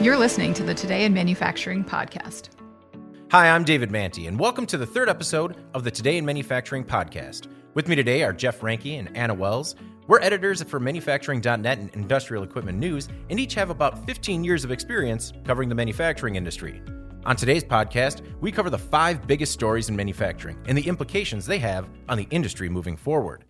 You're listening to the Today in Manufacturing podcast. Hi, I'm David Mantey, and welcome to the third episode of the Today in Manufacturing podcast. With me today are Jeff Reinke and Anna Wells. We're editors for Manufacturing.net and Industrial Equipment News, and each have about 15 years of experience covering the manufacturing industry. On today's podcast, we cover the five biggest stories in manufacturing and the implications they have on the industry moving forward.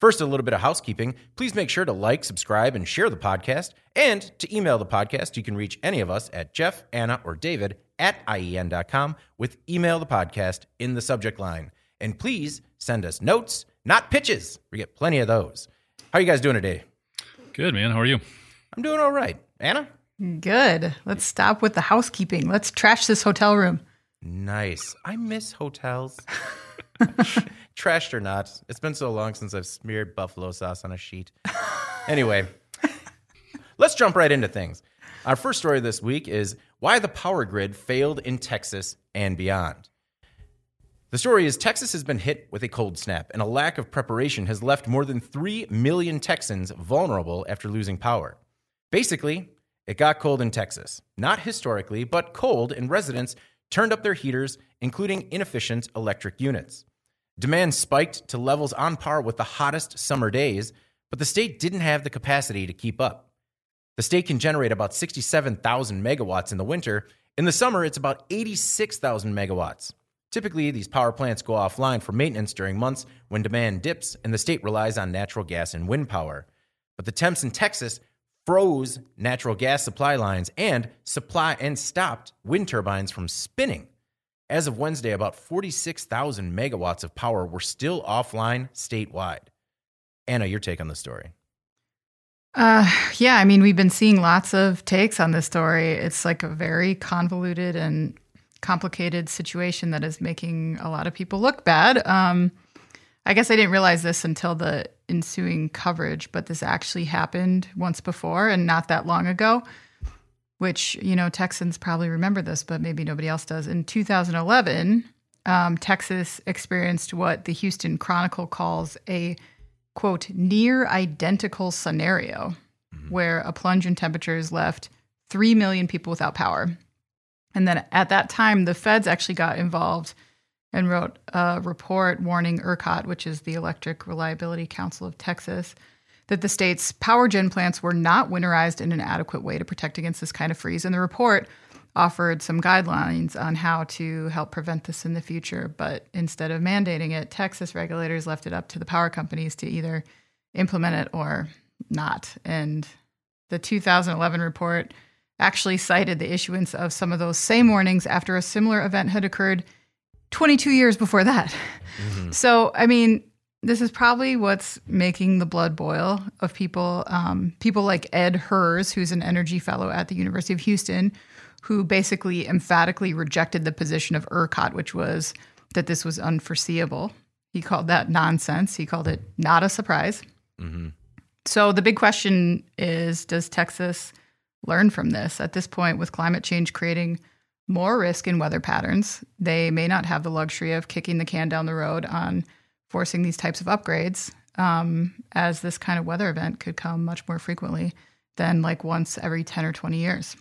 First, a little bit of housekeeping. Please make sure to like, subscribe, and share the podcast. And to email the podcast, you can reach any of us at Jeff, Anna, or David at IEN.com with email the podcast in the subject line. And please send us notes, not pitches. We get plenty of those. How are you guys doing today? Good, man. How are you? I'm doing all right. Anna? Good. Let's stop with the housekeeping. Let's trash this hotel room. Nice. I miss hotels. Trashed or not, it's been so long since I've smeared buffalo sauce on a sheet. Anyway, let's jump right into things. Our first story this week is why the power grid failed in Texas and beyond. The story is Texas has been hit with a cold snap, and a lack of preparation has left more than 3 million Texans vulnerable after losing power. Basically, it got cold in Texas. Not historically, but cold, and residents turned up their heaters, including inefficient electric units. Demand spiked to levels on par with the hottest summer days, but the state didn't have the capacity to keep up. The state can generate about 67,000 megawatts in the winter. In the summer, it's about 86,000 megawatts. Typically, these power plants go offline for maintenance during months when demand dips and the state relies on natural gas and wind power. But the temps in Texas froze natural gas supply lines and supply and stopped wind turbines from spinning. As of Wednesday, about 46,000 megawatts of power were still offline statewide. Anna, your take on the story. Uh, yeah, I mean, we've been seeing lots of takes on this story. It's like a very convoluted and complicated situation that is making a lot of people look bad. Um, I guess I didn't realize this until the ensuing coverage, but this actually happened once before and not that long ago which, you know, Texans probably remember this, but maybe nobody else does. In 2011, um, Texas experienced what the Houston Chronicle calls a quote, near identical scenario mm-hmm. where a plunge in temperatures left 3 million people without power. And then at that time, the feds actually got involved and wrote a report warning ERCOT, which is the Electric Reliability Council of Texas, that the state's power gen plants were not winterized in an adequate way to protect against this kind of freeze. And the report offered some guidelines on how to help prevent this in the future. But instead of mandating it, Texas regulators left it up to the power companies to either implement it or not. And the 2011 report actually cited the issuance of some of those same warnings after a similar event had occurred 22 years before that. Mm-hmm. So, I mean, this is probably what's making the blood boil of people. Um, people like Ed Hirs, who's an energy fellow at the University of Houston, who basically emphatically rejected the position of ERCOT, which was that this was unforeseeable. He called that nonsense. He called it not a surprise. Mm-hmm. So the big question is Does Texas learn from this? At this point, with climate change creating more risk in weather patterns, they may not have the luxury of kicking the can down the road on forcing these types of upgrades um, as this kind of weather event could come much more frequently than like once every 10 or 20 years.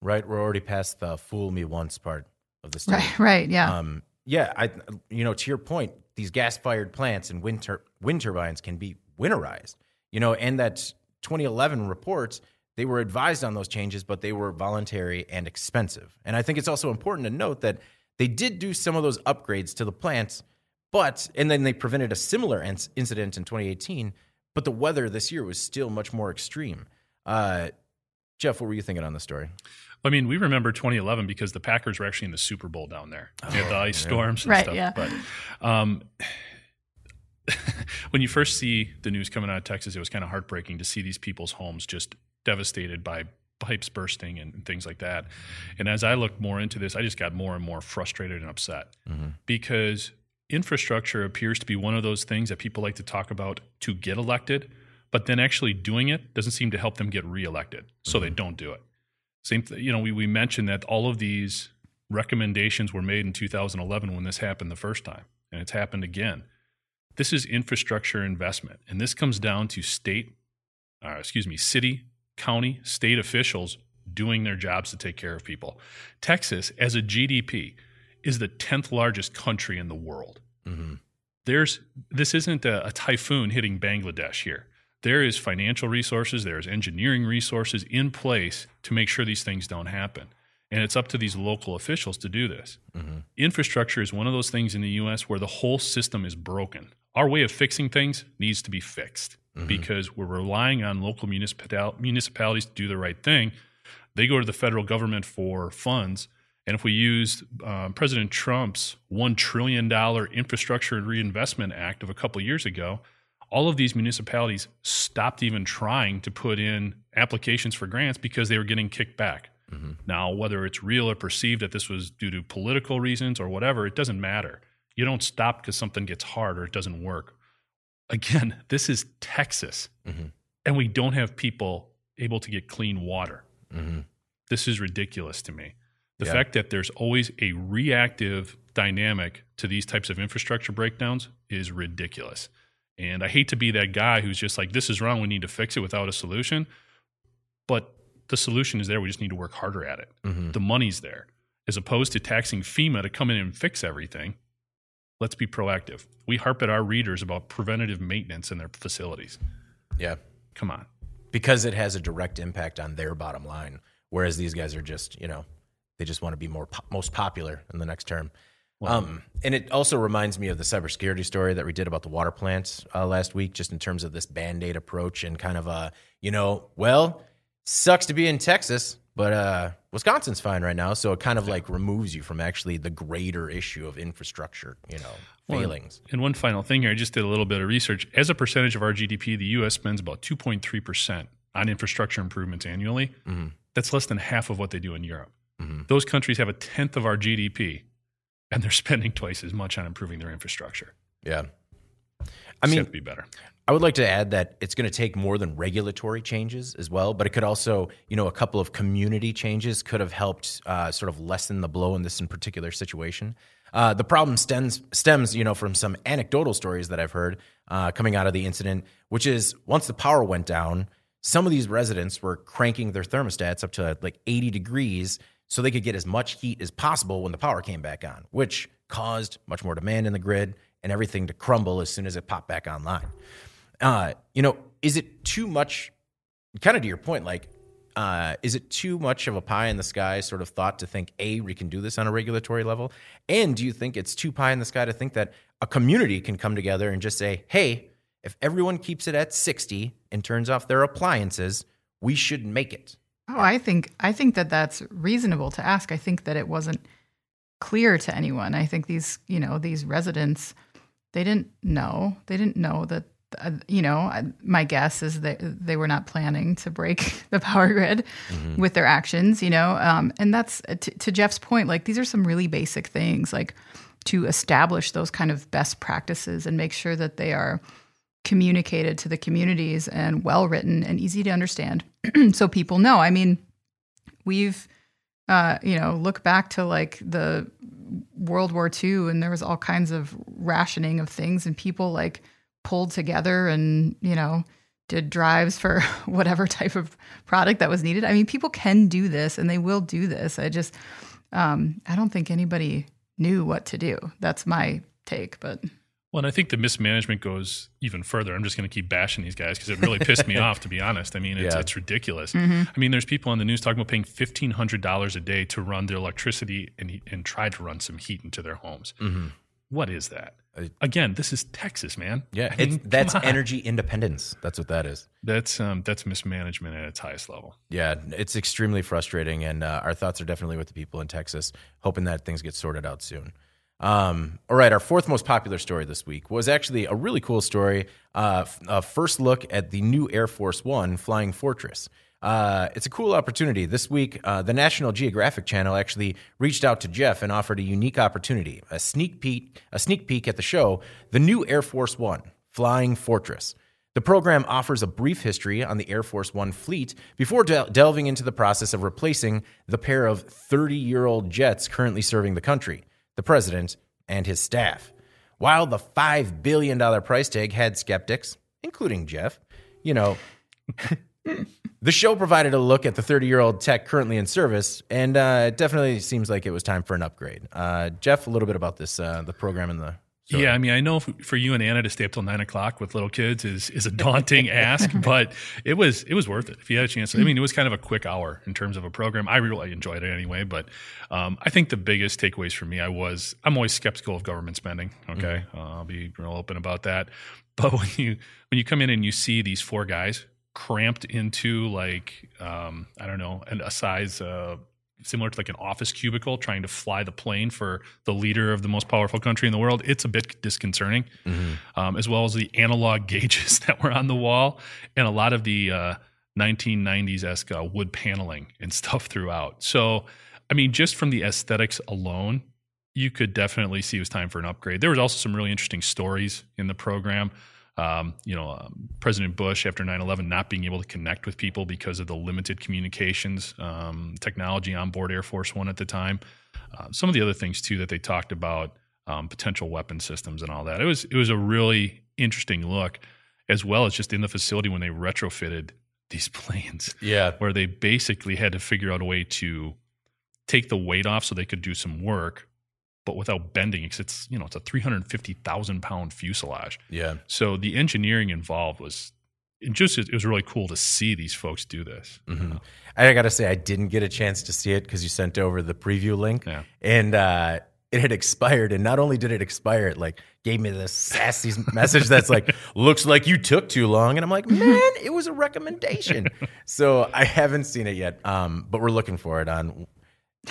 Right. We're already past the fool me once part of the story. Right. Right. Yeah. Um, yeah. I, you know, to your point, these gas fired plants and wind, tur- wind turbines can be winterized, you know, and that 2011 reports, they were advised on those changes, but they were voluntary and expensive. And I think it's also important to note that they did do some of those upgrades to the plants but, and then they prevented a similar incident in 2018, but the weather this year was still much more extreme. Uh, Jeff, what were you thinking on the story? I mean, we remember 2011 because the Packers were actually in the Super Bowl down there. They had the ice yeah. storms and right, stuff. Yeah. But um, when you first see the news coming out of Texas, it was kind of heartbreaking to see these people's homes just devastated by pipes bursting and, things like that. And as I looked more into this, I just got more and more frustrated and upset mm-hmm. because infrastructure appears to be one of those things that people like to talk about to get elected, but then actually doing it doesn't seem to help them get reelected. So mm-hmm. they don't do it. Same, th- you know, we, we mentioned that all of these recommendations were made in 2011 when this happened the first time, and it's happened again. This is infrastructure investment, and this comes down to state, uh, excuse me, city, county, state officials doing their jobs to take care of people. Texas, as a GDP, is the 10th largest country in the world. Mm-hmm. There's this isn't a, a typhoon hitting Bangladesh here. There is financial resources, there's engineering resources in place to make sure these things don't happen. And it's up to these local officials to do this. Mm-hmm. Infrastructure is one of those things in the US where the whole system is broken. Our way of fixing things needs to be fixed Mm-hmm. because we're relying on local municipal- municipalities to do the right thing. They go to the federal government for funds. And if we used um, President Trump's $1 trillion Infrastructure and Reinvestment Act of a couple years ago, all of these municipalities stopped even trying to put in applications for grants because they were getting kicked back. Mm-hmm. Now, whether it's real or perceived that this was due to political reasons or whatever, it doesn't matter. You don't stop because something gets hard or it doesn't work. Again, this is Texas, Mhm. and we don't have people able to get clean water. Mm-hmm. This is ridiculous to me. The Yeah. fact that there's always a reactive dynamic to these types of infrastructure breakdowns is ridiculous. And I hate to be that guy who's just like, this is wrong, we need to fix it without a solution. But the solution is there, we just need to work harder at it. Mm-hmm. The money's there. As opposed to taxing FEMA to come in and fix everything, let's be proactive. We harp at our readers about preventative maintenance in their facilities. Yeah. Come on. because it has a direct impact on their bottom line. Whereas these guys are just, you know, they just want to be more po- most popular in the next term. um, and it also reminds me of the cybersecurity story that we did about the water plants uh, last week, just in terms of this band aid approach and kind of a, you know, well, sucks to be in Texas, but uh, Wisconsin's fine right now. So it kind of like removes you from actually the greater issue of infrastructure, you know, Well, failings. And one final thing here, I just did a little bit of research. As a percentage of our GDP, the U.S. spends about 2.3% on infrastructure improvements annually. Mm-hmm. That's less than half of what they do in Europe. Mhm. Those countries have a tenth of our GDP, and they're spending twice as much on improving their infrastructure. Yeah. I I mean, be better. I would like to add that it's going to take more than regulatory changes as well, but it could also, you know, a couple of community changes could have helped uh, sort of lessen the blow in this in particular situation. Uh, the problem stems stems, you know, from some anecdotal stories that I've heard uh, coming out of the incident, which is once the power went down, some of these residents were cranking their thermostats up to like 80 degrees so they could get as much heat as possible when the power came back on, which caused much more demand in the grid and everything to crumble as soon as it popped back online uh, you know, is it too much? Kind of to your point, like, uh, is it too much of a pie in the sky sort of thought to think a we can do this on a regulatory level, and do you think it's too pie in the sky to think that a community can come together and just say, hey, if everyone keeps it at sixty and turns off their appliances, we should make it. Oh, I think I think that that's reasonable to ask. I think that it wasn't clear to anyone. I think these, you know, these residents, they didn't know. They didn't know that. Uh, you know, I- my guess is that they were not planning to break the power grid with their actions. You know, um, and that's to, to Jeff's point. Like these are some really basic things, like to establish those kind of best practices and make sure that they are communicated to the communities and well written and easy to understand so people know. I mean, we've uh, you know, look back to like the World War II and there was all kinds of rationing of things and people like pulled together and, you know, did drives for whatever type of product that was needed. I mean, people can do this and they will do this. I just um I don't think anybody knew what to do. That's my take, but Well, and I think the mismanagement goes even further. I'm just going to keep bashing these guys because it really pissed me off, to be honest. I mean, it's, Yeah. it's ridiculous. Mm-hmm. I mean, there's people on the news talking about paying $1,500 a day to run their electricity and, he- and try to run some heat into their homes. Mm-hmm. What is that? Again, this is Texas, man. Yeah, I mean, it's, that's on. energy independence. That's what that is. That's um, that's mismanagement at its highest level. Yeah, it's extremely frustrating, and uh, our thoughts are definitely with the people in Texas, hoping that things get sorted out soon. Um, all right, our fourth most popular story this week was actually a really cool story. Uh, a first look at the new Air Force One Flying Fortress. Uh, it's a cool opportunity. This week, uh, the National Geographic Channel actually reached out to Jeff and offered a unique opportunity, a sneak peek, a sneak peek at the show, the new Air Force One Flying Fortress. The program offers a brief history on the Air Force One fleet before del- delving into the process of replacing the pair of 30 year old jets currently serving the country, the president and his staff. While the $5 billion price tag had skeptics, including Jeff, you know, The show provided a look at the 30 year old tech currently in service, and uh, it definitely seems like it was time for an upgrade. Uh, Jeff, a little bit about this, uh, the program and the. Story. Yeah, I mean, I know for you and Anna to stay up till nine o'clock with little kids is is a daunting ask, but it was it was worth it if you had a chance. I mean, it was kind of a quick hour in terms of a program. I really enjoyed it anyway, but um, I think the biggest takeaways for me, I was I'm always skeptical of government spending. Okay, uh, I'll be real open about that. But when you when you come in and you see these four guys cramped into like um, I don't know, and a size. Uh, similar to like an office cubicle trying to fly the plane for the leader of the most powerful country in the world it's a bit disconcerting. Um, as well as the analog gauges that were on the wall and a lot of the uh, 1990s-esque uh, wood paneling and stuff throughout. So i mean just from the aesthetics alone you could definitely see it was time for an upgrade. There was also some really interesting stories in the program um, you know, um, President Bush after 9/11 not being able to connect with people because of the limited communications um, technology on board Air Force One at the time. Uh, some of the other things too that they talked about, um, potential weapon systems and all that. It was it was a really interesting look, as well as just in the facility when they retrofitted these planes, Yeah. where they basically had to figure out a way to take the weight off so they could do some work, but without bending because it's you know it's a 350,000 pound fuselage. Yeah. So the engineering involved was it just it was really cool to see these folks do this. Mhm. I got to say, I didn't get a chance to see it because you sent over the preview link, Yeah. and uh, it had expired. And not only did it expire, it like gave me this sassy message that's like, "Looks like you took too long." And I'm like, "Man, it was a recommendation." so I haven't seen it yet, um, but we're looking for it on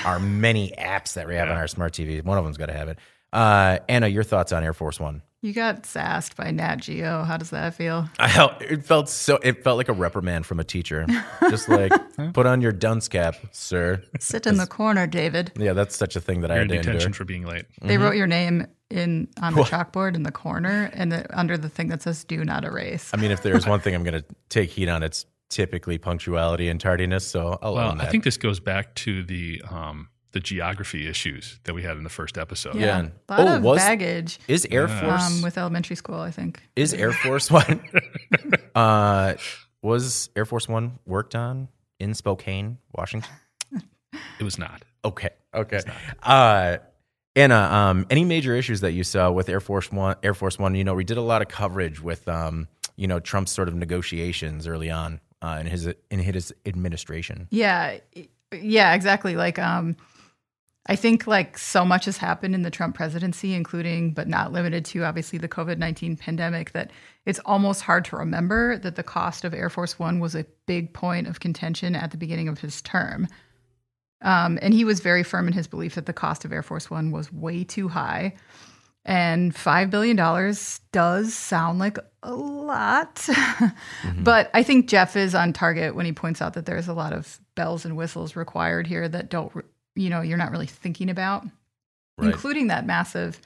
our many apps that we have on our smart TV. One of them's got to have it. Uh, Anna, your thoughts on Air Force One? You got sassed by Nat Geo. How does that feel? I felt it felt so. It felt like a reprimand from a teacher. Just like put on your dunce cap, sir. Sit in the corner, David. Yeah, that's such a thing that I You're had in to detention endure. for being late. They wrote your name in on the chalkboard in the corner and the, under the thing that says "Do not erase." I mean, if there's one thing I'm going to take heat on, it's typically punctuality and tardiness. So I'll Well. I think this goes back to the um, the geography issues that we had in the first episode. Yeah. a lot Oh, of was- baggage is Air Force um, with elementary school. I think. is Air Force One uh, was Air Force One worked on in Spokane, Washington? It was not. Okay. Okay. Uh, Anna, um, any major issues that you saw with Air Force One? Air Force One. You know, we did a lot of coverage with, um, you know, Trump's sort of negotiations early on uh, in his in his administration. Yeah, yeah, exactly. Like, um, I think like so much has happened in the Trump presidency, including but not limited to obviously the COVID nineteen pandemic, that it's almost hard to remember that the cost of Air Force One was a big point of contention at the beginning of his term. Um, and he was very firm in his belief that the cost of Air Force One was way too high. And $5 billion does sound like a lot. But I think Jeff is on target when he points out that there's a lot of bells and whistles required here that don't, you know, you're not really thinking about, Right. including that massive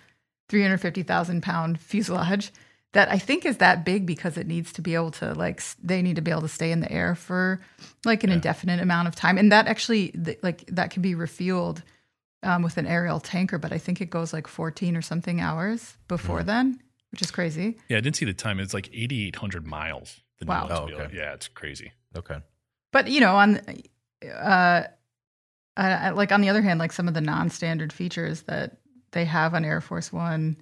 350,000 pound fuselage that I think is that big because it needs to be able to, like, they need to be able to stay in the air for like an indefinite amount of time. And that actually, th- like, that can be refueled um, with an aerial tanker, but I think it goes like 14 or something hours before then, which is crazy. Yeah, I didn't see the time. It's like 8,800 miles. the Wow. ones Oh, okay. Yeah, it's crazy. Okay. But you know, on uh, uh, like on the other hand, like some of the non-standard features that they have on Air Force One,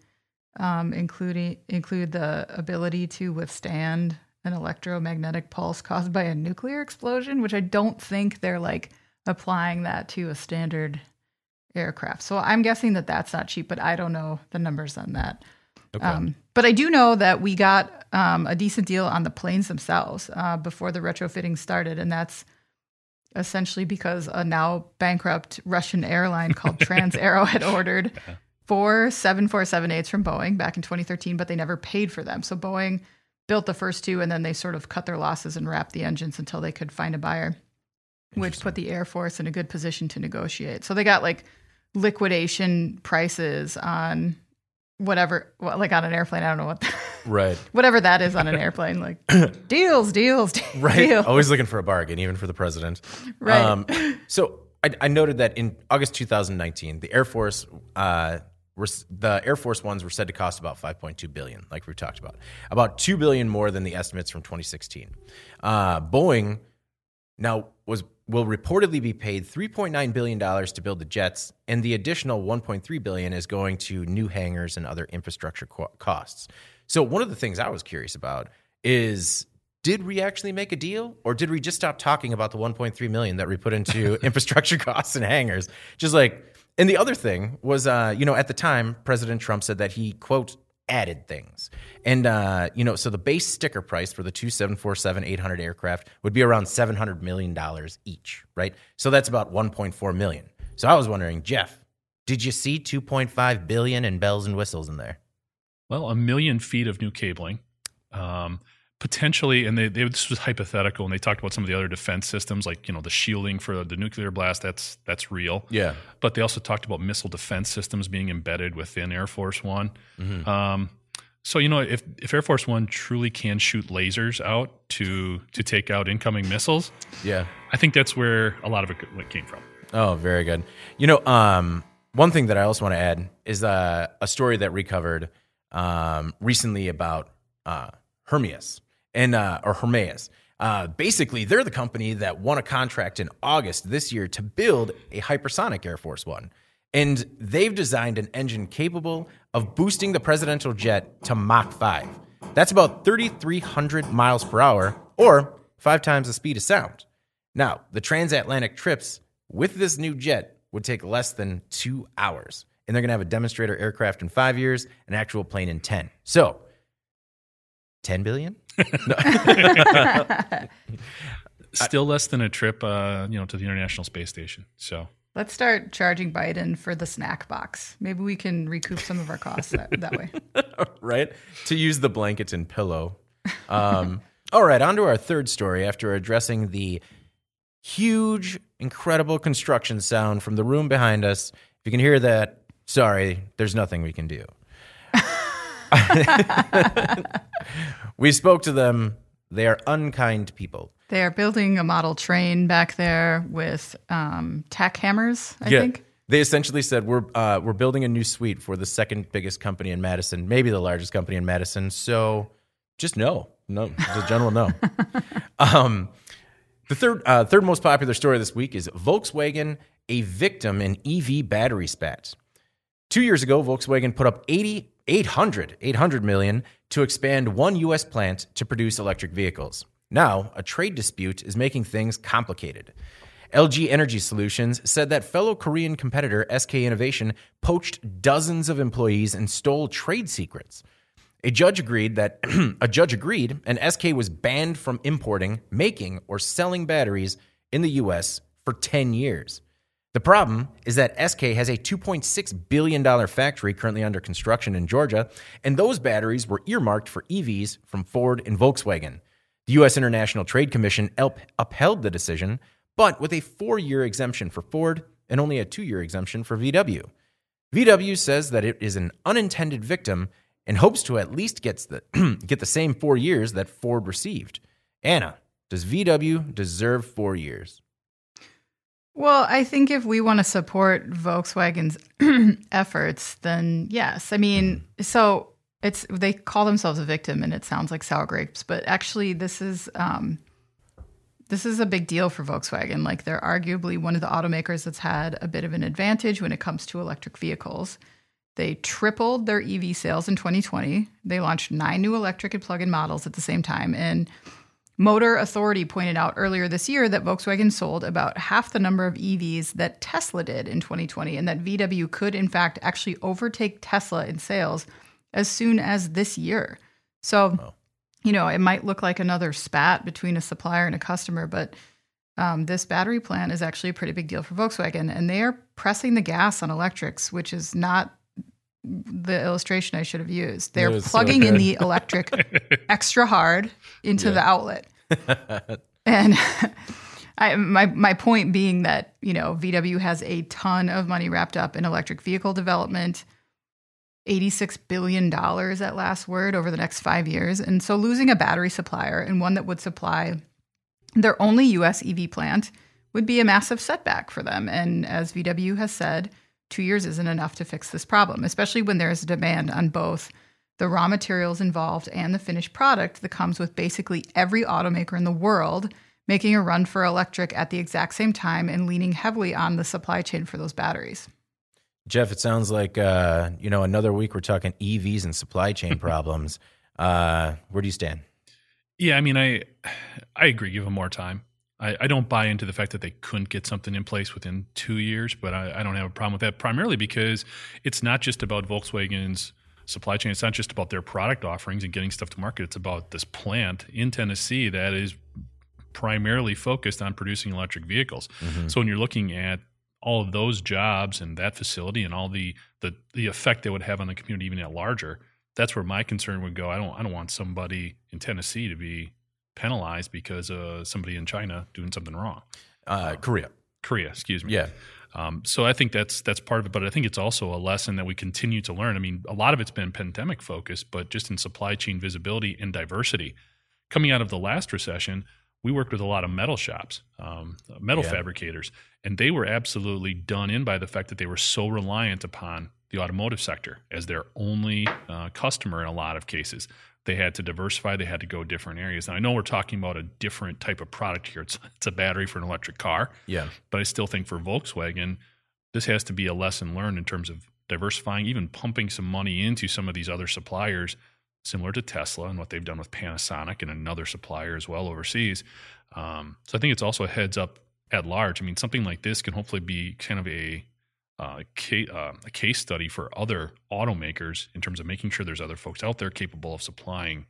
um, including include the ability to withstand an electromagnetic pulse caused by a nuclear explosion, which I don't think they're like applying that to a standard aircraft. So I'm guessing that that's not cheap, but I don't know the numbers on that. Okay. Um, but I do know that we got um, a decent deal on the planes themselves uh, before the retrofitting started, and that's essentially because a now bankrupt Russian airline called TransAero had ordered four 747-8s from Boeing back in 2013, but they never paid for them. So Boeing built the first two, and then they sort of cut their losses and wrapped the engines until they could find a buyer, which put the Air Force in a good position to negotiate. So they got like liquidation prices on whatever, well, like on an airplane. I don't know what, right. whatever that is on an airplane. Like deals, deals, deals. Right. Always looking for a bargain, even for the president. Right. Um, so I, I noted that in August 2019, the Air Force, uh, were, the Air Force ones were said to cost about 5.2 billion, like we talked about, about 2 billion more than the estimates from 2016. Uh, Boeing now was will reportedly be paid 3.9 billion dollars to build the jets, and the additional 1.3 billion is going to new hangars and other infrastructure co- costs. So one of the things I was curious about is did we actually make a deal or did we just stop talking about the 1.3 million that we put into infrastructure costs and hangars just like and the other thing was uh, you know at the time president trump said that he quote added things. And uh, you know so the base sticker price for the two 747 800 aircraft would be around 700 million dollars each right? So that's about 1.4 million. So i was wondering jeff did you see 2.5 billion in bells and whistles in there? Well, a million feet of new cabling. Um, potentially, and they, they, this was hypothetical, and they talked about some of the other defense systems, like you know the shielding for the nuclear blast. That's that's real. yeah But they also talked about missile defense systems being embedded within Air Force One. Um, so you know, if if Air Force One truly can shoot lasers out to to take out incoming missiles, yeah I think that's where a lot of it came from. Oh, very good. You know, um, one thing that I also want to add is uh, a story that we covered um, recently about uh, Hermes and uh, or Hermeus. Uh, basically, they're the company that won a contract in August this year to build a hypersonic Air Force One, and they've designed an engine capable of boosting the presidential jet to Mach five. That's about 3,300 miles per hour, or five times the speed of sound. Now, the transatlantic trips with this new jet would take less than two hours. And they're going to have a demonstrator aircraft in five years, an actual plane in 10. So, 10 billion? Still less than a trip, uh, you know, to the International Space Station. So Let's start charging Biden for the snack box. Maybe we can recoup some of our costs that, that way. right? To use the blankets and pillow. Um, all right, on to our third story after addressing the huge, incredible construction sound from the room behind us. If you can hear that, sorry, there's nothing we can do. We spoke to them. They are unkind people. They are building a model train back there with um, tack hammers, I think. They essentially said we're uh, we're building a new suite for the second biggest company in Madison, maybe the largest company in Madison. So just no, no, the general no. um, the third uh, third most popular story this week is Volkswagen, a victim in EV battery spats. Two years ago, Volkswagen put up 80, 800, 800 million to expand one U.S. plant to produce electric vehicles. Now, a trade dispute is making things complicated. LG Energy Solutions said that fellow Korean competitor SK Innovation poached dozens of employees and stole trade secrets. A judge agreed that a judge agreed and SK was banned from importing, making, or selling batteries in the US for 10 years. The problem is that SK has a $2.6 billion factory currently under construction in Georgia, and those batteries were earmarked for EVs from Ford and Volkswagen. The U.S. International Trade Commission upheld the decision, but with a four year exemption for Ford and only a two year exemption for VW. VW says that it is an unintended victim and hopes to at least get the, get the same four years that Ford received. Anna, does VW deserve four years? Well, I think if we want to support Volkswagen's efforts, then yes. I mean, so it's they call themselves a victim, and it sounds like sour grapes, but actually, this is um, this is a big deal for Volkswagen. Like they're arguably one of the automakers that's had a bit of an advantage when it comes to electric vehicles. They tripled their EV sales in 2020. They launched nine new electric and plug-in models at the same time, and Motor Authority pointed out earlier this year that Volkswagen sold about half the number of EVs that Tesla did in 2020, and that VW could, in fact, actually overtake Tesla in sales as soon as this year. So, you know, it might look like another spat between a supplier and a customer, but um, this battery plant is actually a pretty big deal for Volkswagen, and they are pressing the gas on electrics, which is not the illustration I should have used. They're was so plugging in the electric extra hard into the outlet. and I, my my point being that you know VW has a ton of money wrapped up in electric vehicle development, eighty six billion dollars at last word over the next five years, and so losing a battery supplier and one that would supply their only U.S. EV plant would be a massive setback for them. And as VW has said, two years isn't enough to fix this problem, especially when there is a demand on both the raw materials involved and the finished product that comes with basically every automaker in the world making a run for electric at the exact same time and leaning heavily on the supply chain for those batteries. Jeff, it sounds like uh, you know another week we're talking EVs and supply chain problems. Uh, where do you stand? Yeah, I mean, I I agree. Give them more time. I, I, don't buy into the fact that they couldn't get something in place within two years, but I, I, don't have a problem with that. Primarily because it's not just about Volkswagen's supply chain. It's not just about their product offerings and getting stuff to market. It's about this plant in Tennessee that is primarily focused on producing electric vehicles. Mm-hmm. So when you're looking at all of those jobs and that facility and all the the the effect they would have on the community even at larger, that's where my concern would go. I don't I don't want somebody in Tennessee to be penalized because uh, somebody in China doing something wrong. Uh, Korea. Korea, excuse me. Yeah. Um, so I think that's that's part of it, but I think it's also a lesson that we continue to learn. I mean, a lot of it's been pandemic focused, but just in supply chain visibility and diversity. Coming out of the last recession, we worked with a lot of metal shops, um, metal yeah. fabricators, and they were absolutely done in by the fact that they were so reliant upon the automotive sector as their only uh, customer in a lot of cases. They had to diversify. They had to go different areas. And I know we're talking about a different type of product here. It's, it's a battery for an electric car. Yeah. But I still think for Volkswagen, this has to be a lesson learned in terms of diversifying, even pumping some money into some of these other suppliers, similar to Tesla and what they've done with Panasonic and another supplier as well overseas. Um, so I think it's also a heads up at large. I mean, something like this can hopefully be kind of a uh, uh, a case study for other automakers in terms of making sure there's other folks out there capable of supplying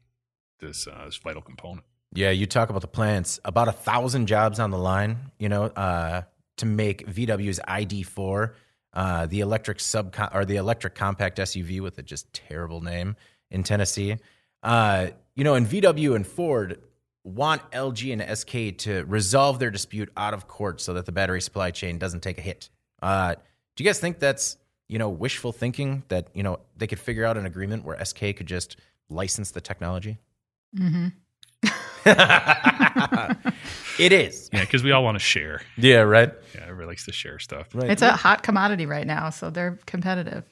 this, uh, this vital component. Yeah, you talk about the plants, about a thousand jobs on the line, you know, uh, to make VW's ID4, uh, the electric sub or the electric compact SUV with a just terrible name in Tennessee. You know, and VW and Ford want LG and SK to resolve their dispute out of court so that the battery supply chain doesn't take a hit. Do you guys think that's you know wishful thinking that you know they could figure out an agreement where SK could just license the technology? Mm-hmm. it is. Yeah, because we all want to share. Yeah, right. Yeah, everybody likes to share stuff. Right. It's a hot commodity right now, so they're competitive.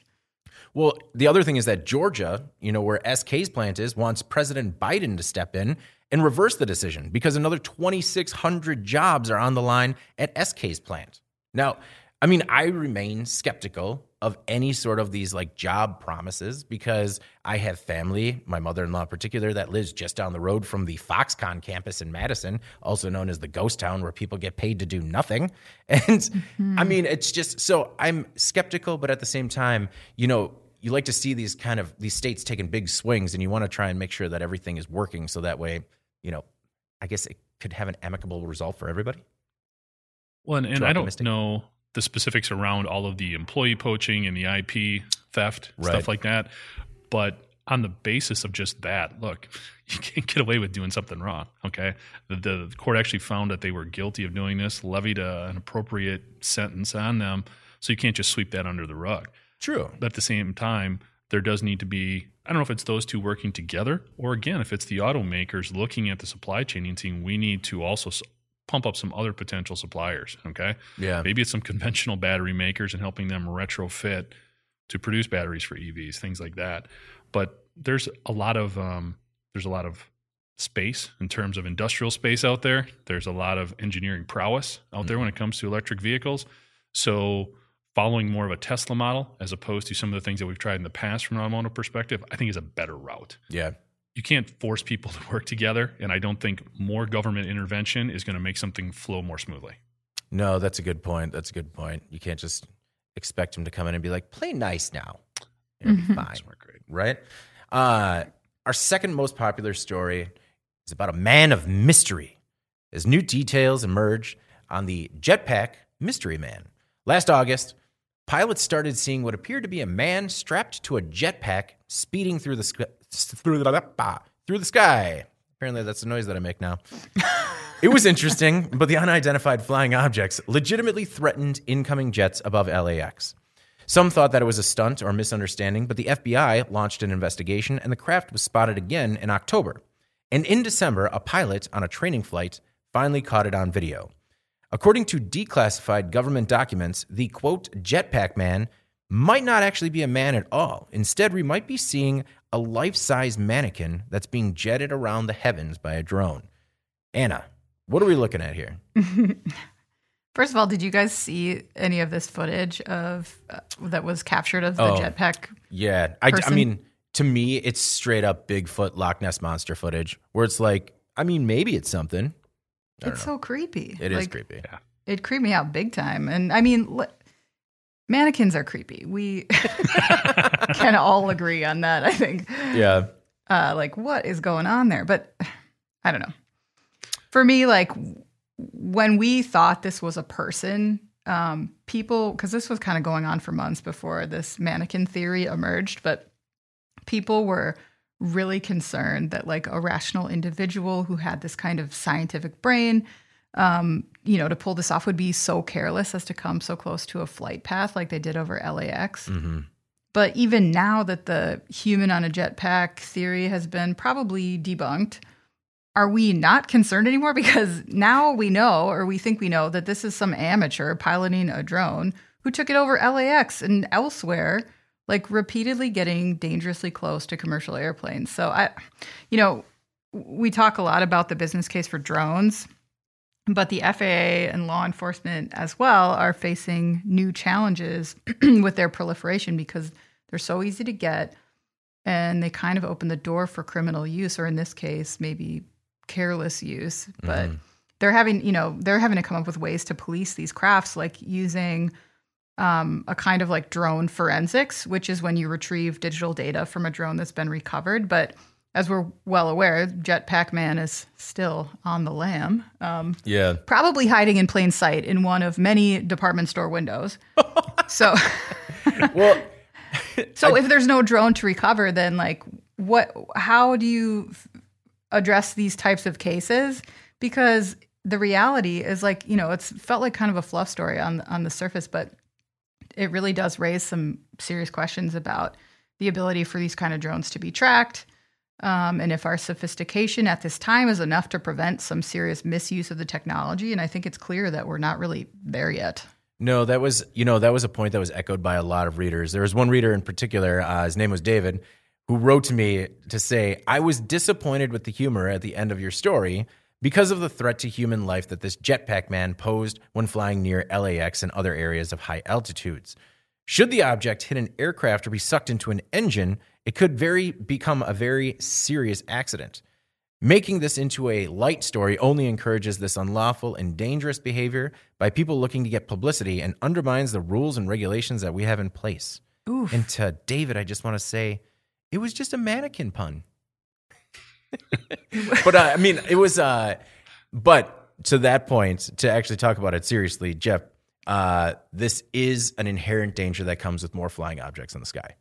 Well, the other thing is that Georgia, you know, where SK's plant is, wants President Biden to step in and reverse the decision because another 2,600 jobs are on the line at SK's plant. Now, I mean, I remain skeptical of any sort of these like job promises because I have family, my mother in law in particular, that lives just down the road from the Foxconn campus in Madison, also known as the ghost town where people get paid to do nothing. And mm-hmm. I mean, it's just so I'm skeptical, but at the same time, you know, you like to see these kind of these states taking big swings and you want to try and make sure that everything is working so that way, you know, I guess it could have an amicable result for everybody. Well, and, and I don't know the specifics around all of the employee poaching and the IP theft, right. stuff like that. But on the basis of just that, look, you can't get away with doing something wrong. Okay, the, the court actually found that they were guilty of doing this, levied a, an appropriate sentence on them, so you can't just sweep that under the rug. True. But at the same time, there does need to be. I don't know if it's those two working together, or again, if it's the automakers looking at the supply chain and saying we need to also pump up some other potential suppliers. Okay. Yeah. Maybe it's some conventional battery makers and helping them retrofit to produce batteries for EVs, things like that. But there's a lot of um, there's a lot of space in terms of industrial space out there. There's a lot of engineering prowess out mm-hmm. there when it comes to electric vehicles. So following more of a Tesla model as opposed to some of the things that we've tried in the past from an automotive perspective, I think is a better route. Yeah you can't force people to work together. And I don't think more government intervention is going to make something flow more smoothly. No, that's a good point. That's a good point. You can't just expect them to come in and be like, play nice now. Mm-hmm. fine. Great. Right? Uh, our second most popular story is about a man of mystery as new details emerge on the jetpack mystery man. Last August, pilots started seeing what appeared to be a man strapped to a jetpack speeding through the through the, sky. Apparently, that's the noise that I make now. it was interesting, but the unidentified flying objects legitimately threatened incoming jets above LAX. Some thought that it was a stunt or misunderstanding, but the FBI launched an investigation and the craft was spotted again in October. And in December, a pilot on a training flight finally caught it on video. According to declassified government documents, the quote, jetpack man might not actually be a man at all. Instead, we might be seeing a life size mannequin that's being jetted around the heavens by a drone. Anna, What are we looking at here? First of all, did you guys see any of this footage of uh, that was captured of the Oh. jetpack? Yeah, I, I mean, to me, it's straight up Bigfoot Loch Ness monster footage, where it's like, I mean, maybe it's something. I It's know. so creepy. It is Like, creepy. It creeped me out big time. And I mean, li- mannequins are creepy. We can all agree on that. I think. Yeah, uh, like what is going on there but i don't know for me like when we thought this was a person um, people because this was kind of going on for months before this mannequin theory emerged but people were really concerned that like a rational individual who had this kind of scientific brain um, you know to pull this off would be so careless as to come so close to a flight path like they did over lax hmm but even now that the human on a jetpack theory has been probably debunked, are we not concerned anymore? Because now we know, or we think we know, that this is some amateur piloting a drone who took it over LAX and elsewhere, like repeatedly getting dangerously close to commercial airplanes. So I, you know, we talk a lot about the business case for drones. But the FAA and law enforcement as well are facing new challenges with their proliferation because they're so easy to get and they kind of open the door for criminal use or in this case maybe careless use but Mhm. they're having you know they're having to come up with ways to police these crafts like using um, a kind of like drone forensics which is when you retrieve digital data from a drone that's been recovered but as we're well aware jetpack man is still on the lam um, yeah. probably hiding in plain sight in one of many department store windows so Well, so if there's no drone to recover, then like what? How do you f- address these types of cases? Because the reality is like you know it's felt like kind of a fluff story on on the surface, but it really does raise some serious questions about the ability for these kind of drones to be tracked. Um, and if our sophistication at this time is enough to prevent some serious misuse of the technology, and I think it's clear that we're not really there yet. No, that was you know that was a point that was echoed by a lot of readers. There was one reader in particular. Uh, his name was David, who wrote to me to say, "I was disappointed with the humor at the end of your story because of the threat to human life that this jetpack man posed when flying near LAX and other areas of high altitudes. Should the object hit an aircraft or be sucked into an engine, it could very become a very serious accident." Making this into a light story only encourages this unlawful and dangerous behavior by people looking to get publicity and undermines the rules and regulations that we have in place. Oof. And to David, I just want to say it was just a mannequin pun. but uh, I mean, it was, uh, but to that point, to actually talk about it seriously, Jeff, uh, this is an inherent danger that comes with more flying objects in the sky.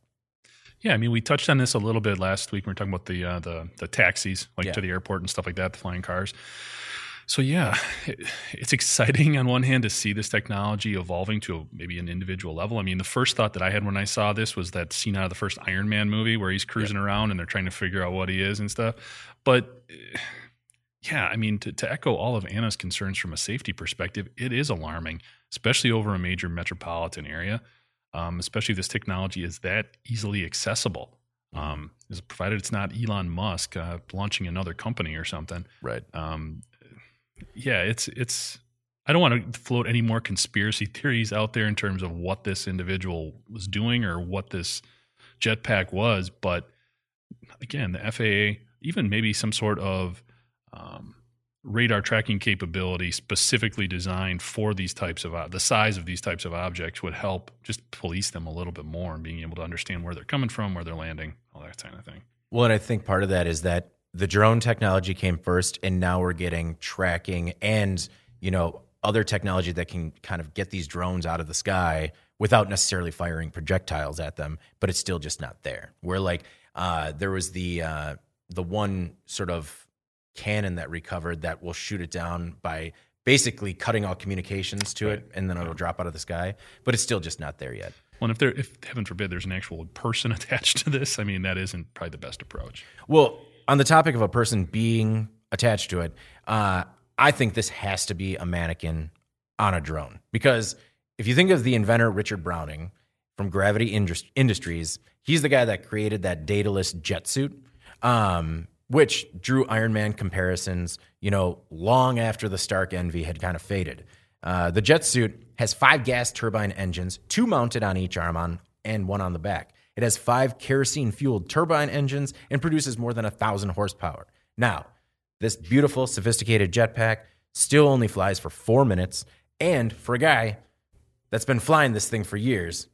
Yeah, I mean, we touched on this a little bit last week. We were talking about the uh, the the taxis, like Yeah. to the airport and stuff like that, the flying cars. So yeah, it, it's exciting on one hand to see this technology evolving to a, maybe an individual level. I mean, the first thought that I had when I saw this was that scene out of the first Iron Man movie where he's cruising around and they're trying to figure out what he is and stuff. But yeah, I mean, to, to echo all of Anna's concerns from a safety perspective, it is alarming, especially over a major metropolitan area. Um, especially if this technology is that easily accessible. Um, is provided it's not Elon Musk uh, launching another company or something. Right. Um, yeah, it's it's. I don't want to float any more conspiracy theories out there in terms of what this individual was doing or what this jetpack was, but again, the FAA, even maybe some sort of um, radar tracking capability specifically designed for these types of the size of these types of objects would help just police them a little bit more and being able to understand where they're coming from, where they're landing, all that kind of thing. Well, and I think part of that is that the drone technology came first, and now we're getting tracking and you know other technology that can kind of get these drones out of the sky without necessarily firing projectiles at them, but it's still just not there. Where like uh, there was the uh, the one sort of cannon that recovered that will shoot it down by basically cutting all communications to it, and then it'll drop out of the sky, but it's still just not there yet. Well, and if there, if heaven forbid, there's an actual person attached to this, I mean, that isn't probably the best approach. Well, on the topic of a person being attached to it, uh, I think this has to be a mannequin on a drone because if you think of the inventor Richard Browning from Gravity Indus- Industries, he's the guy that created that Daedalus jet suit. Um, which drew Iron Man comparisons, you know, long after the Stark envy had kind of faded. Uh, the jet suit has five gas turbine engines, two mounted on each arm on and one on the back. It has five kerosene fueled turbine engines and produces more than a thousand horsepower. Now, this beautiful, sophisticated jetpack still only flies for four minutes, and for a guy that's been flying this thing for years,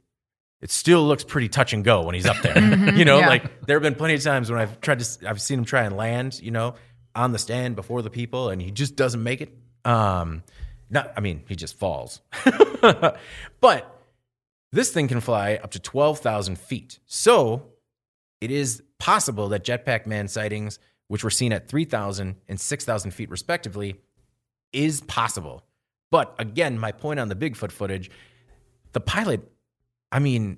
it still looks pretty touch and go when he's up there. you know, yeah. like there have been plenty of times when I've tried to, I've seen him try and land, you know, on the stand before the people, and he just doesn't make it. Um, not, I mean, he just falls. but this thing can fly up to 12,000 feet. So it is possible that Jetpack Man sightings, which were seen at 3,000 and 6,000 feet respectively, is possible. But again, my point on the Bigfoot footage, the pilot, I mean,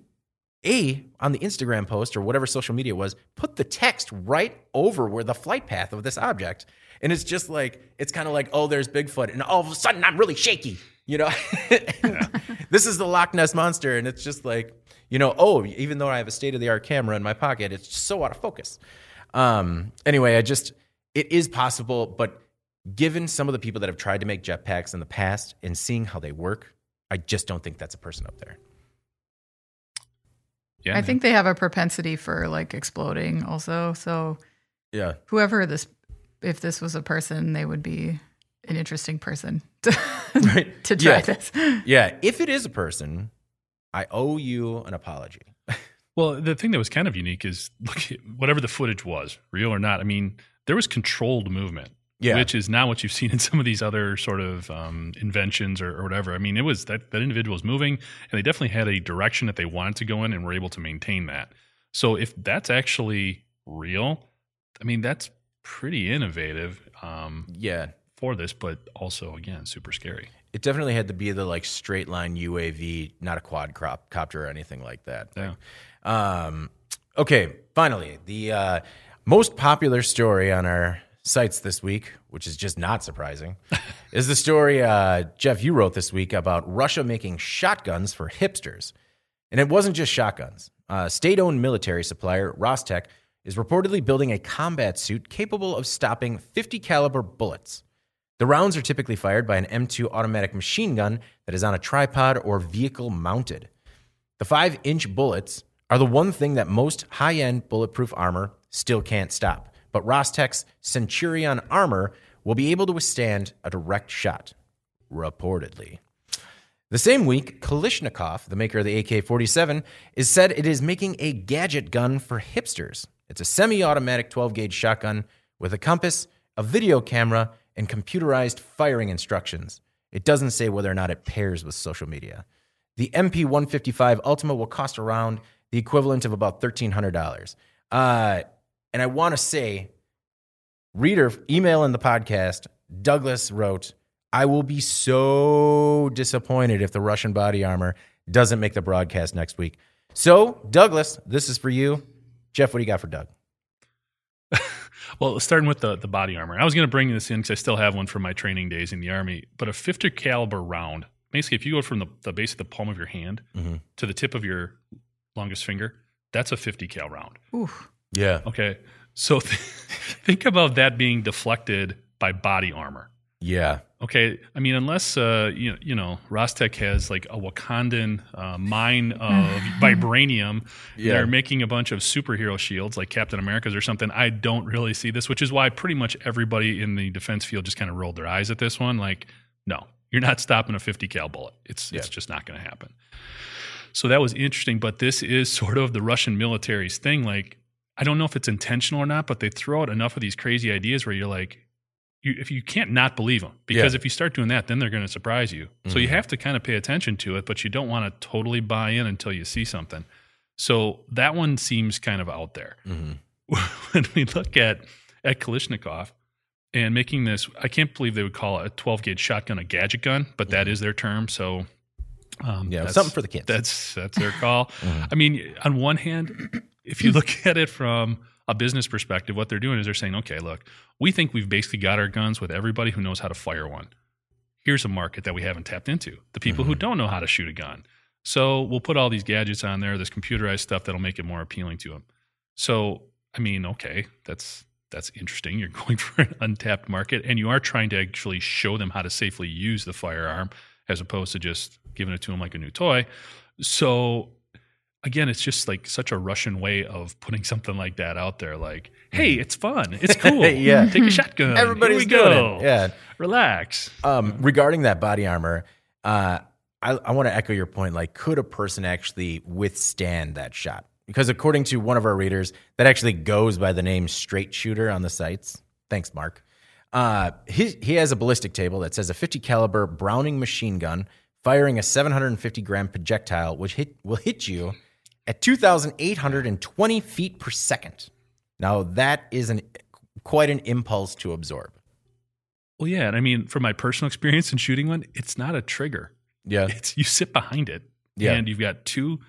A, on the Instagram post or whatever social media was, put the text right over where the flight path of this object. And it's just like, it's kind of like, oh, there's Bigfoot. And all of a sudden, I'm really shaky. You know, this is the Loch Ness monster, and it's just like, you know, oh, even though I have a state of the art camera in my pocket, it's just so out of focus. Um, anyway, I just, it is possible, but given some of the people that have tried to make jetpacks in the past and seeing how they work, I just don't think that's a person up there. Yeah, I man. think they have a propensity for like exploding also. So Yeah. whoever this, if this was a person, they would be an interesting person to, Right. to try Yeah. this. Yeah. If it is a person, I owe you an apology. Well, the thing that was kind of unique is look, whatever the footage was, real or not. I mean, there was controlled movement, Yeah. which is not what you've seen in some of these other sort of um, inventions or, or whatever. I mean, it was that that individual was moving, and they definitely had a direction that they wanted to go in, and were able to maintain that. So, if that's actually real, I mean, that's pretty innovative um, Yeah. for this, but also again, super scary. It definitely had to be the like straight line UAV, not a quad crop copter or anything like that. Yeah. Um, okay, finally, the uh, most popular story on our sites this week, which is just not surprising, is the story uh, Jeff you wrote this week about Russia making shotguns for hipsters, and it wasn't just shotguns. Uh, state-owned military supplier Rostec is reportedly building a combat suit capable of stopping 50 caliber bullets. The rounds are typically fired by an M2 automatic machine gun that is on a tripod or vehicle mounted. The 5 inch bullets are the one thing that most high end bulletproof armor still can't stop. But Rostec's Centurion armor will be able to withstand a direct shot, reportedly. The same week, Kalashnikov, the maker of the AK 47, is said it is making a gadget gun for hipsters. It's a semi automatic 12 gauge shotgun with a compass, a video camera, and computerized firing instructions. It doesn't say whether or not it pairs with social media. The MP 155 Ultima will cost around the equivalent of about $1,300. Uh, and I want to say, reader, email in the podcast, Douglas wrote, I will be so disappointed if the Russian body armor doesn't make the broadcast next week. So, Douglas, this is for you. Jeff, what do you got for Doug? Well, starting with the the body armor, I was going to bring this in because I still have one from my training days in the army. But a 50 caliber round, basically, if you go from the, the base of the palm of your hand Mhm. to the tip of your longest finger, that's a 50 cal round. Oof. Yeah. Okay, so th- think about that being deflected by body armor. Yeah. Okay, I mean, unless uh, you you know Rostec has like a Wakandan uh, mine of vibranium, Yeah. they're making a bunch of superhero shields like Captain America's or something. I don't really see this, which is why pretty much everybody in the defense field just kind of rolled their eyes at this one. Like, no, you're not stopping a 50 cal bullet. It's it's just not going to happen. So that was interesting, but this is sort of the Russian military's thing. Like, I don't know if it's intentional or not, but they throw out enough of these crazy ideas where you're like, you, if you can't not believe them, because Yeah. if you start doing that, then they're going to surprise you. So you have to kind of pay attention to it, but you don't want to totally buy in until you see something. So that one seems kind of out there. hmm when we look at at Kalashnikov and making this, I can't believe they would call a 12 gauge shotgun a gadget gun, but that is their term. So um, Yeah, something for the kids. That's that's their call. Mhm. I mean, on one hand, if you look at it from a business perspective, what they're doing is they're saying, okay, look, we think we've basically got our guns with everybody who knows how to fire one. Here's a market that we haven't tapped into the people who mm-hmm. don't know how to shoot a gun. So we'll put all these gadgets on there, this computerized stuff that'll make it more appealing to them. So, I mean, okay, that's that's interesting. You're going for an untapped market, and you are trying to actually show them how to safely use the firearm, as opposed to just giving it to them like a new toy. So again, it's just like such a Russian way of putting something like that out there. Like, hey, it's fun, it's cool. Yeah. take a shotgun. Everybody's Here we go. it. Yeah. relax. Um, regarding that body armor, uh, I, I want to echo your point. Like, could a person actually withstand that shot? Because according to one of our readers, that actually goes by the name Straight Shooter on the sites. Thanks, Mark. Uh, he he has a ballistic table that says a 50 caliber Browning machine gun firing a 750 gram projectile, which hit will hit you at 2,820 feet per second. Now that is an quite an impulse to absorb. Well, yeah, and I mean, from my personal experience in shooting one, it's not a trigger. Yeah. It's you sit behind it, Yeah. and you've got two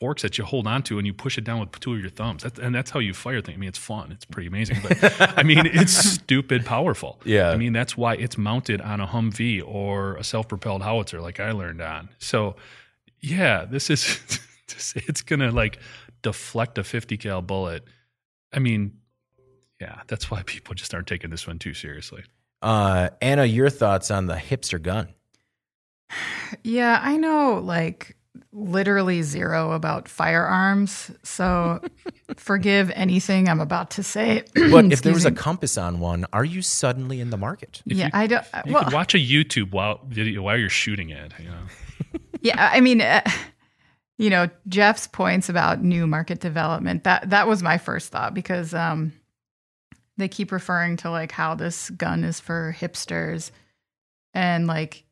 forks that you hold onto, and you push it down with two of your thumbs. That's, and that's how you fire things. I mean, it's fun. It's pretty amazing. But I mean, it's stupid powerful. Yeah. I mean, that's why it's mounted on a Humvee or a self-propelled howitzer, like I learned on. So, yeah, this is it's gonna like deflect a 50 cal bullet. I mean, yeah, that's why people just aren't taking this one too seriously. Uh, Anna, your thoughts on the hipster gun? Yeah, I know like literally zero about firearms. So forgive anything I'm about to say. But if there was a compass on one, are you suddenly in the market? If yeah, you- I don't. You well, could watch a YouTube while video while you're shooting it. You know, yeah, I mean, uh, you know, Jeff's points about new market development. That that was my first thought because um, they keep referring to like how this gun is for hipsters, and like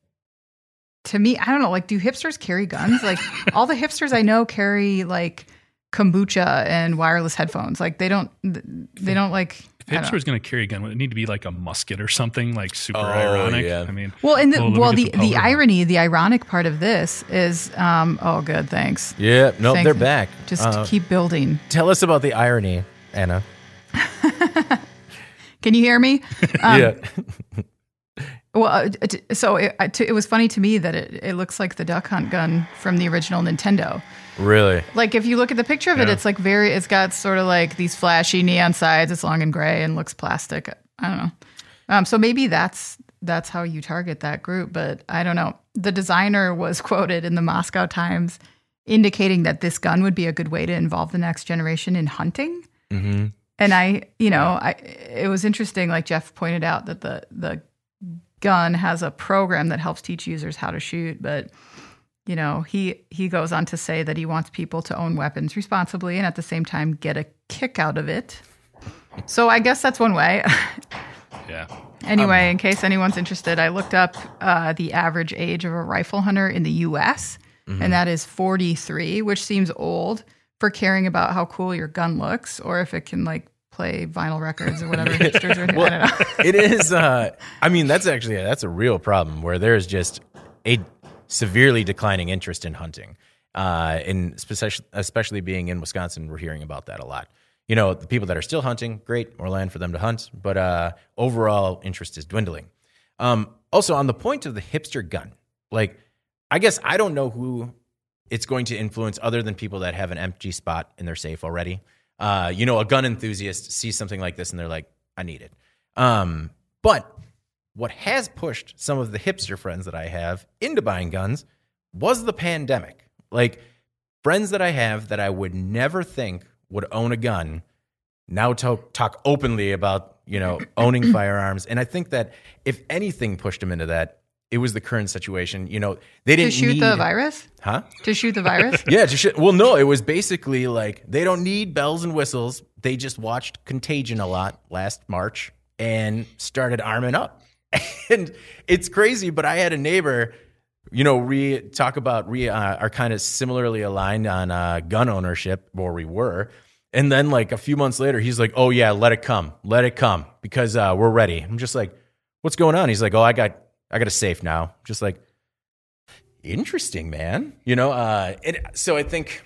to me, I don't know. Like, do hipsters carry guns? Like, all the hipsters I know carry like kombucha and wireless headphones. Like, they don't. They don't like. If hipster is going to carry a gun, would it need to be like a musket or something like super Oh, ironic? yeah. I mean, Well, and the, Oh, well, the, the the irony, the ironic part of this is, um, oh, good, thanks. Yeah, no, Thank they're back. Just Uh, keep building. tell us about the irony, Anna. Can you hear me? Um, yeah, Well, uh, so it, uh, it was funny to me that it, it looks like the Duck Hunt gun from the original Nintendo. Really. Like if you look at the picture of it, Yeah. it's like very, it's got sort of like these flashy neon sides. It's long and gray and looks plastic. I don't know. Um, so maybe that's that's how you target that group, but I don't know. The designer was quoted in the Moscow Times indicating that this gun would be a good way to involve the next generation in hunting. hmm And I, you know, I it was interesting. Like Jeff pointed out that the the gun has a program that helps teach users how to shoot, but you know, he he goes on to say that he wants people to own weapons responsibly and at the same time get a kick out of it. So I guess that's one way. yeah. anyway, in case anyone's interested, I looked up uh, the average age of a rifle hunter in the U.S. and that is 43, which seems old for caring about how cool your gun looks or if it can like play vinyl records or whatever hipsters are. I it is. Uh, I mean, that's actually that's a real problem where there is just a severely declining interest in hunting. Uh, and especially, especially being in Wisconsin, we're hearing about that a lot. You know, the people that are still hunting, great, more land for them to hunt, but uh, overall interest is dwindling. Um, also, on the point of the hipster gun, like, I guess I don't know who it's going to influence other than people that have an empty spot in their safe already. Uh, you know, a gun enthusiast sees something like this and they're like, I need it. Um, but what has pushed some of the hipster friends that I have into buying guns was the pandemic. Like friends that I have that I would never think would own a gun now talk, talk openly about, you know, owning firearms. And I think that if anything pushed them into that, it was the current situation. You know, they didn't shoot need, the virus? Huh? To shoot the virus? Yeah, just shit. Well, no, it was basically like they don't need bells and whistles. They just watched Contagion a lot last March and started arming up. And it's crazy, but I had a neighbor, you know, we talk about we uh, are kind of similarly aligned on uh, gun ownership, or we were. And then like a few months later, he's like, "Oh yeah, let it come, let it come, because uh, we're ready." I'm just like, "What's going on?" He's like, "Oh, I got, I got a safe now." Just like, interesting, man. You know, uh, it, so I think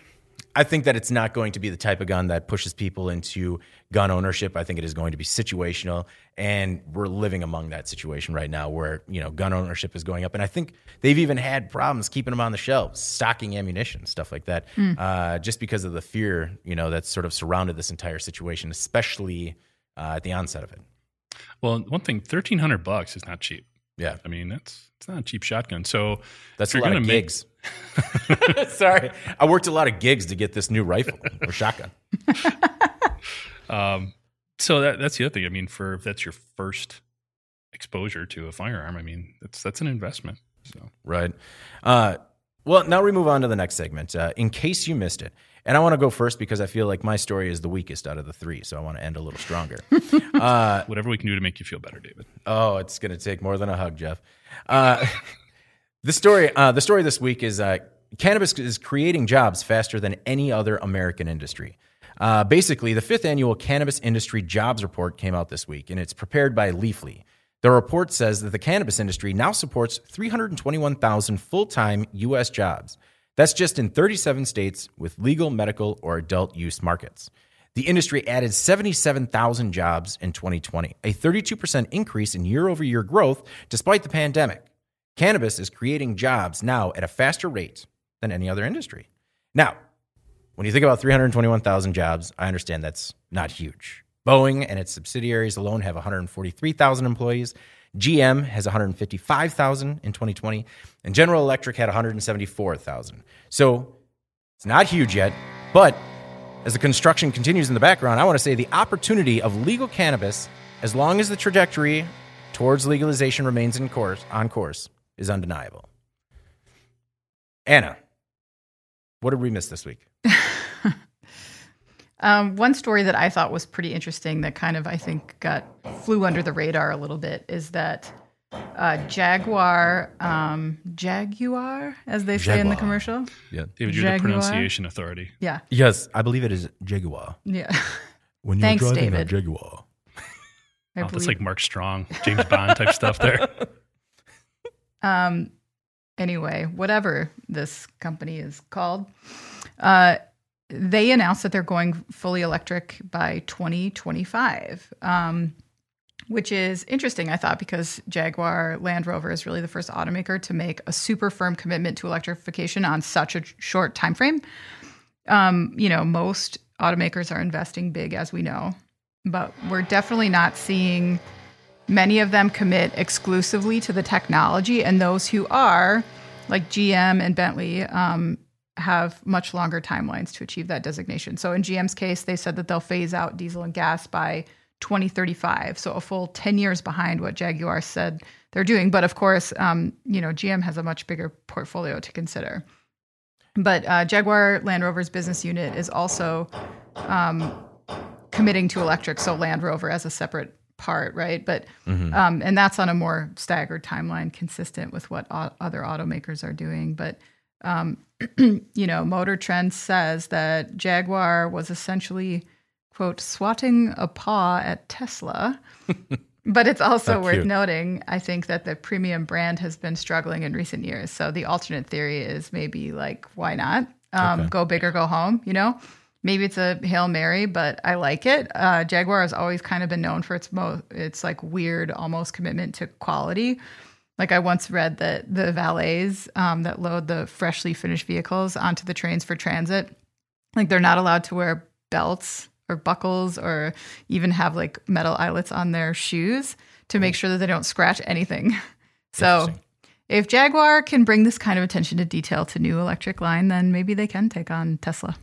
I think that it's not going to be the type of gun that pushes people into gun ownership. I think it is going to be situational, and we're living among that situation right now, where you know gun ownership is going up, and I think they've even had problems keeping them on the shelves, stocking ammunition, stuff like that, uh, just because of the fear you know that's sort of surrounded this entire situation, especially uh, at the onset of it. Well, one thing, thirteen hundred bucks is not cheap. Yeah, I mean that's it's not a cheap shotgun. So that's a lot of gonna make- gigs. Sorry, I worked a lot of gigs to get this new rifle or shotgun. Um, so that that's the other thing. I mean, for if that's your first exposure to a firearm, I mean that's that's an investment. So Right. Uh, well, now we move on to the next segment. Uh, in case you missed it, and I want to go first because I feel like my story is the weakest out of the three, so I want to end a little stronger. uh, whatever we can do to make you feel better, David. oh, it's going to take more than a hug, Jeff. Uh, the story, uh, the story this week is uh, cannabis is creating jobs faster than any other American industry. Uh, basically, the fifth annual Cannabis Industry Jobs Report came out this week, and it's prepared by Leafly. The report says that the cannabis industry now supports 321,000 full time U.S. jobs. That's just in 37 states with legal, medical, or adult use markets. The industry added 77,000 jobs in 2020, a 32% increase in year over year growth despite the pandemic. Cannabis is creating jobs now at a faster rate than any other industry. Now, when you think about 321,000 jobs, I understand that's not huge. Boeing and its subsidiaries alone have 143,000 employees. GM has 155,000 in 2020, and General Electric had 174,000. So it's not huge yet, but as the construction continues in the background, I want to say the opportunity of legal cannabis, as long as the trajectory towards legalization remains in course, on course, is undeniable. Anna, what did we miss this week? Um, one story that I thought was pretty interesting that kind of I think got flew under the radar a little bit is that uh, Jaguar, um, Jaguar, as they say in the commercial. Yeah. David, you're the pronunciation authority. Yeah, Yes, I believe it is Jaguar. yeah. When you're Thanks, driving a Jaguar. I Oh, that's like Mark Strong, James Bond type stuff there. Um, anyway, whatever this company is called, uh, they announced that they're going fully electric by 2025, um, which is interesting, I thought, because Jaguar Land Rover is really the first automaker to make a super firm commitment to electrification on such a short time frame. Um, you know, most automakers are investing big, as we know, but we're definitely not seeing many of them commit exclusively to the technology, and those who are, like GM and Bentley, um, have much longer timelines to achieve that designation. So in GM's case, they said that they'll phase out diesel and gas by 2035, so a full 10 years behind what Jaguar said they're doing. But of course, um, you know, GM has a much bigger portfolio to consider. But uh, Jaguar Land Rover's business unit is also um, committing to electric, so Land Rover as a separate part, right? But um, and that's on a more staggered timeline, consistent with what o- other automakers are doing. But um, you know, Motor Trend says that Jaguar was essentially quote swatting a paw at Tesla. But it's also How worth cute. noting, I think, that the premium brand has been struggling in recent years. So the alternate theory is maybe like, why not? Um, Okay. Go big or go home, you know? Maybe it's a Hail Mary, but I like it. Uh, Jaguar has always kind of been known for its mo- its like weird, almost commitment to quality. Like I once read that the valets um, that load the freshly finished vehicles onto the trains for transit, like they're not allowed to wear belts or buckles or even have like metal eyelets on their shoes to make sure that they don't scratch anything. So if Jaguar can bring this kind of attention to detail to new electric line, then maybe they can take on Tesla.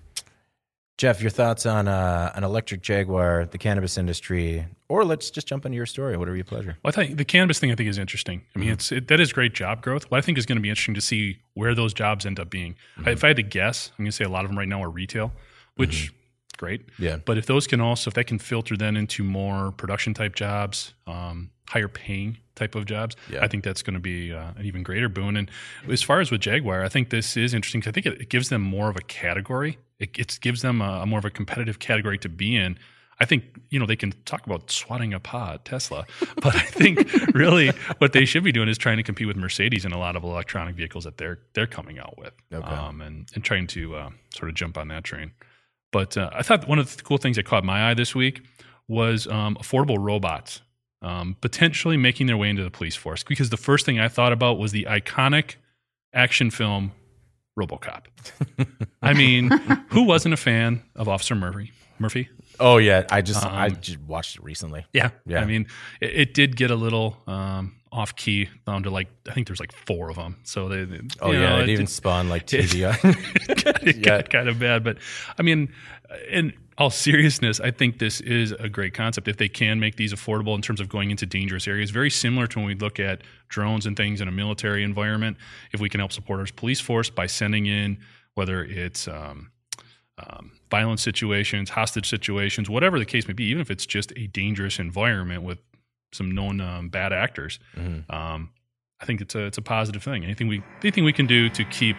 Jeff, your thoughts on uh, an electric Jaguar, the cannabis industry, or let's just jump into your story, whatever your pleasure. Well, I think the cannabis thing I think is interesting. I mean, it's it, that is great job growth. What I think is going to be interesting to see where those jobs end up being. If I had to guess, I'm going to say a lot of them right now are retail, which great. Yeah. But if those can also, if that can filter then into more production type jobs, um, higher paying type of jobs, Yeah. I think that's going to be uh, an even greater boon. And as far as with Jaguar, I think this is interesting because I think it, it gives them more of a category. It, it gives them a, a more of a competitive category to be in. I think you know they can talk about swatting a at Tesla, but I think really what they should be doing is trying to compete with Mercedes in a lot of electronic vehicles that they're they're coming out with, Okay. um, and and trying to uh, sort of jump on that train. But uh, I thought one of the cool things that caught my eye this week was um, affordable robots um, potentially making their way into the police force. Because the first thing I thought about was the iconic action film RoboCop. I mean, who wasn't a fan of Officer Murphy? Murphy. Oh yeah, I just I just watched it recently. Yeah, Yeah. I mean, it, it did get a little um, off key down to like I think there's like four of them. So they, they- Oh yeah, know, it, it, even spawned like TV. it Yeah. got kind of bad. But I mean, in all seriousness, I think this is a great concept. If they can make these affordable in terms of going into dangerous areas, very similar to when we look at drones and things in a military environment. If we can help support our police force by sending in, whether it's um, um, violent situations, hostage situations, whatever the case may be, even if it's just a dangerous environment with some known um, bad actors, Mhm. um, I think it's a it's a positive thing. Anything we anything we can do to keep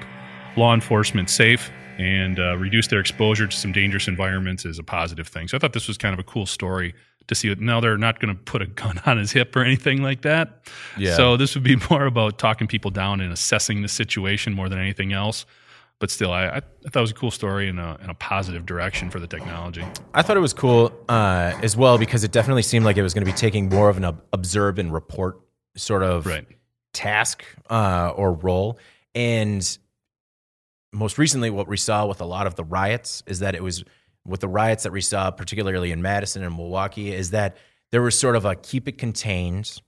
law enforcement safe and uh, reduce their exposure to some dangerous environments is a positive thing. So I thought this was kind of a cool story to see. It. Now they're not going to put a gun on his hip or anything like that. Yeah. So this would be more about talking people down and assessing the situation more than anything else. But still, I, I, thought it was a cool story and a, and a positive direction for the technology. I thought it was cool uh, as well because it definitely seemed like it was going to be taking more of an ob- observe and report sort of Right. task uh, or role. And most recently, what we saw with a lot of the riots is that it was with the riots that we saw, particularly in Madison and Milwaukee, is that there was sort of a keep it contained,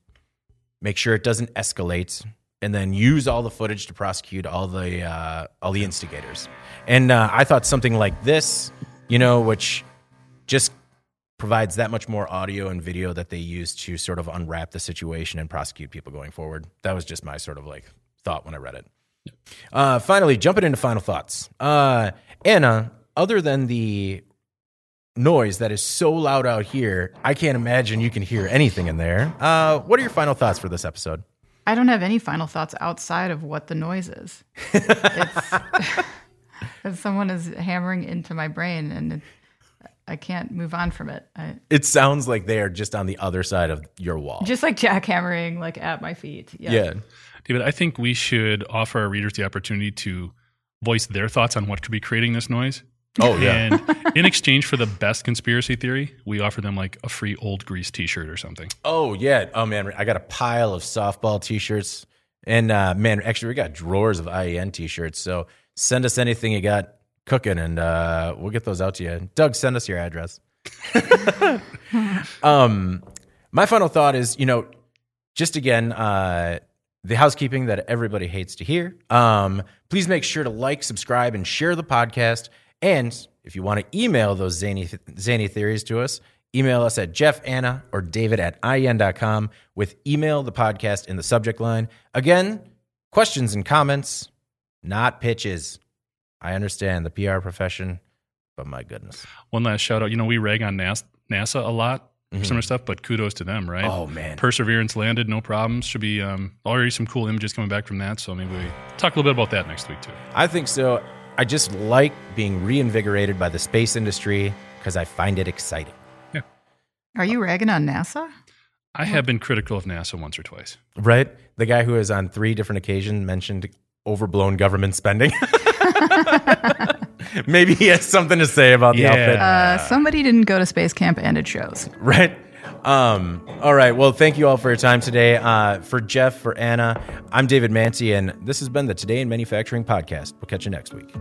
make sure it doesn't escalate, and then use all the footage to prosecute all the uh, all the instigators. And uh, I thought something like this, you know, which just provides that much more audio and video that they use to sort of unwrap the situation and prosecute people going forward. That was just my sort of like thought when I read it. Uh, finally, jumping into final thoughts. Uh, Anna, other than the noise that is so loud out here, I can't imagine you can hear anything in there. Uh, what are your final thoughts for this episode? I don't have any final thoughts outside of what the noise is. it's, it's someone is hammering into my brain, and it, I can't move on from it. I, It sounds like they are just on the other side of your wall. just like jackhammering, like at my feet. Yeah. yeah. David, I think we should offer our readers the opportunity to voice their thoughts on what could be creating this noise. Oh, yeah. And in exchange for the best conspiracy theory, we offer them like a free old grease T-shirt or something. Oh yeah. Oh man, I got a pile of softball t-shirts. And uh, man, actually we got drawers of IEN t-shirts. So send us anything you got cooking and uh, we'll get those out to you. Doug, send us your address. um my final thought is, you know, just again, uh the housekeeping that everybody hates to hear. Um, please make sure to like, subscribe, and share the podcast. And if you want to email those zany, zany theories to us, email us at Jeff, Anna, or David at IEN.com with email the podcast in the subject line. Again, questions and comments, not pitches. I understand the PR profession, but my goodness. One last shout out. You know, we rag on NASA, NASA a lot for some of the stuff, but kudos to them, right? Oh, man. Perseverance landed, no problems. Should be um, already some cool images coming back from that. So maybe we talk a little bit about that next week too. I think so. I just like being reinvigorated by the space industry because I find it exciting. Yeah. Are you ragging on NASA? I have been critical of NASA once or twice. Right? The guy who has on three different occasions mentioned overblown government spending. Maybe he has something to say about the Yeah. outfit. Uh, somebody didn't go to space camp, and it shows. Right? Um, all right. Well, thank you all for your time today. Uh, for Jeff, for Anna, I'm David Mantey, and this has been the Today in Manufacturing podcast. We'll catch you next week.